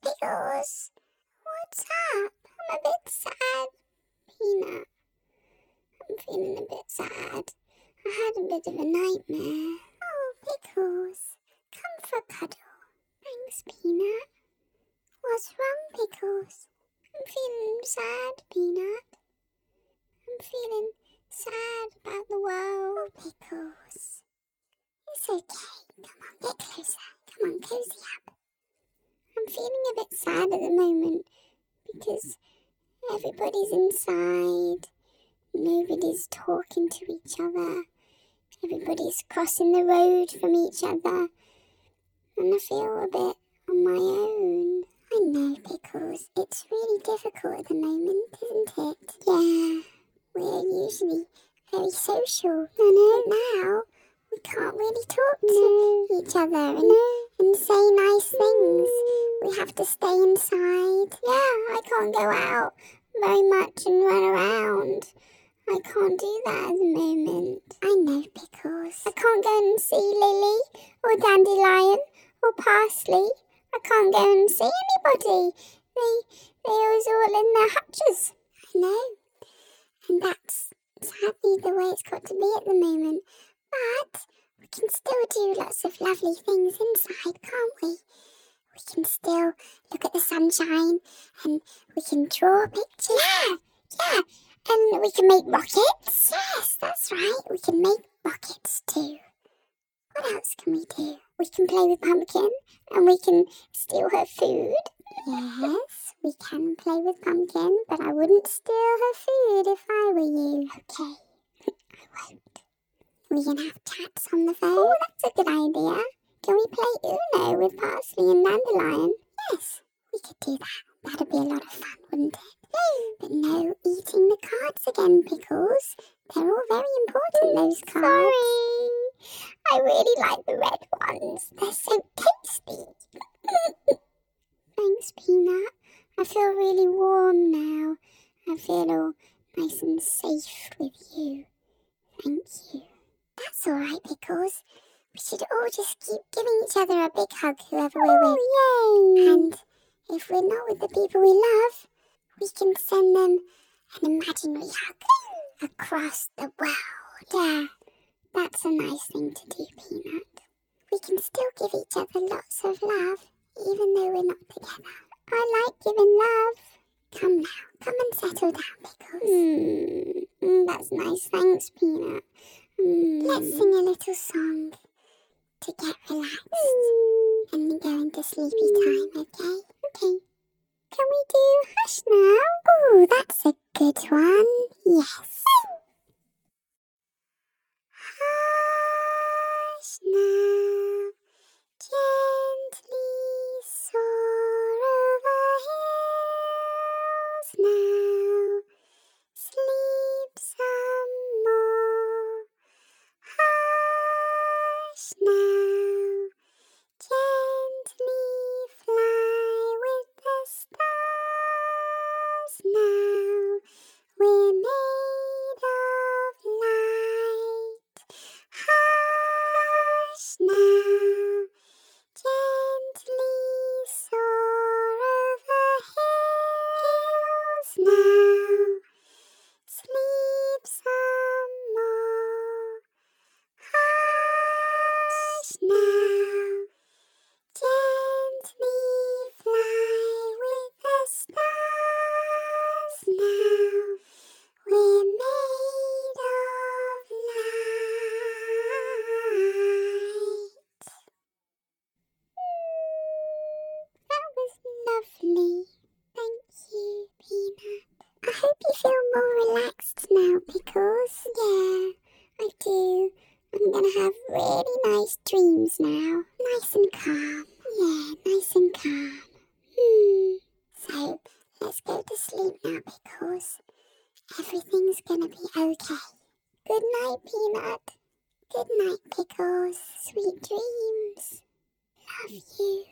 Pickles. What's up? I'm a bit sad, Peanut. I'm feeling a bit sad. I had a bit of a nightmare. Oh, Pickles, come for a cuddle. Thanks, Peanut. What's wrong, Pickles? I'm feeling sad, Peanut. I'm feeling sad about the world, Pickles. It's okay. Come on, get closer. Come on, cozy up. I'm feeling a bit sad at the moment because everybody's inside. Nobody's talking to each other. Everybody's crossing the road from each other. And I feel a bit on my own. I know, Pickles. It's really difficult at the moment, isn't it? Yeah, we're usually very social. Know. Now, we can't really talk to each other and, and say nice things. We have to stay inside. Yeah, I can't go out very much and run around. I can't do that at the moment. I know, Pickles. I can't go and see Lily or Dandelion or Parsley. I can't go and see anybody. They, they was all in their hutches. I know. And that's sadly the way it's got to be at the moment. But we can still do lots of lovely things inside, can't we? We can still look at the sunshine and we can draw pictures. Yeah, yeah. And we can make rockets. Yes, that's right. We can make rockets too. What else can we do? We can play with Pumpkin and we can steal her food. Yes, we can play with Pumpkin, but I wouldn't steal her food if I were you. Okay, I won't. We can have chats on the phone. Oh, that's a good idea. Can we play Uno with Parsley and Dandelion? Yes, we could do that. That'd be a lot of fun, wouldn't it? But no eating the cards again, Pickles. They're all very important, those cards. Sorry. I really like the red ones. They're so tasty. Thanks, Peanut. I feel really warm now. I feel all nice and safe with you. Thank you. That's all right, Pickles. We should all just keep giving each other a big hug, whoever we're with. Oh, yay! And if we're not with the people we love, we can send them an imaginary hug across the world. Yeah, that's a nice thing to do, Peanut. We can still give each other lots of love, even though we're not together. I like giving love. Come now, come and settle down, Pickles. Mm, mm, that's nice. Thanks, Peanut. Mm. Let's sing a little song to get relaxed Mm. and then go into sleepy time, okay? Okay. Can we do hush now? Oh, that's a good one. Yes. Everything's gonna be okay. Good night, Peanut. Good night, Pickles. Sweet dreams. Love you.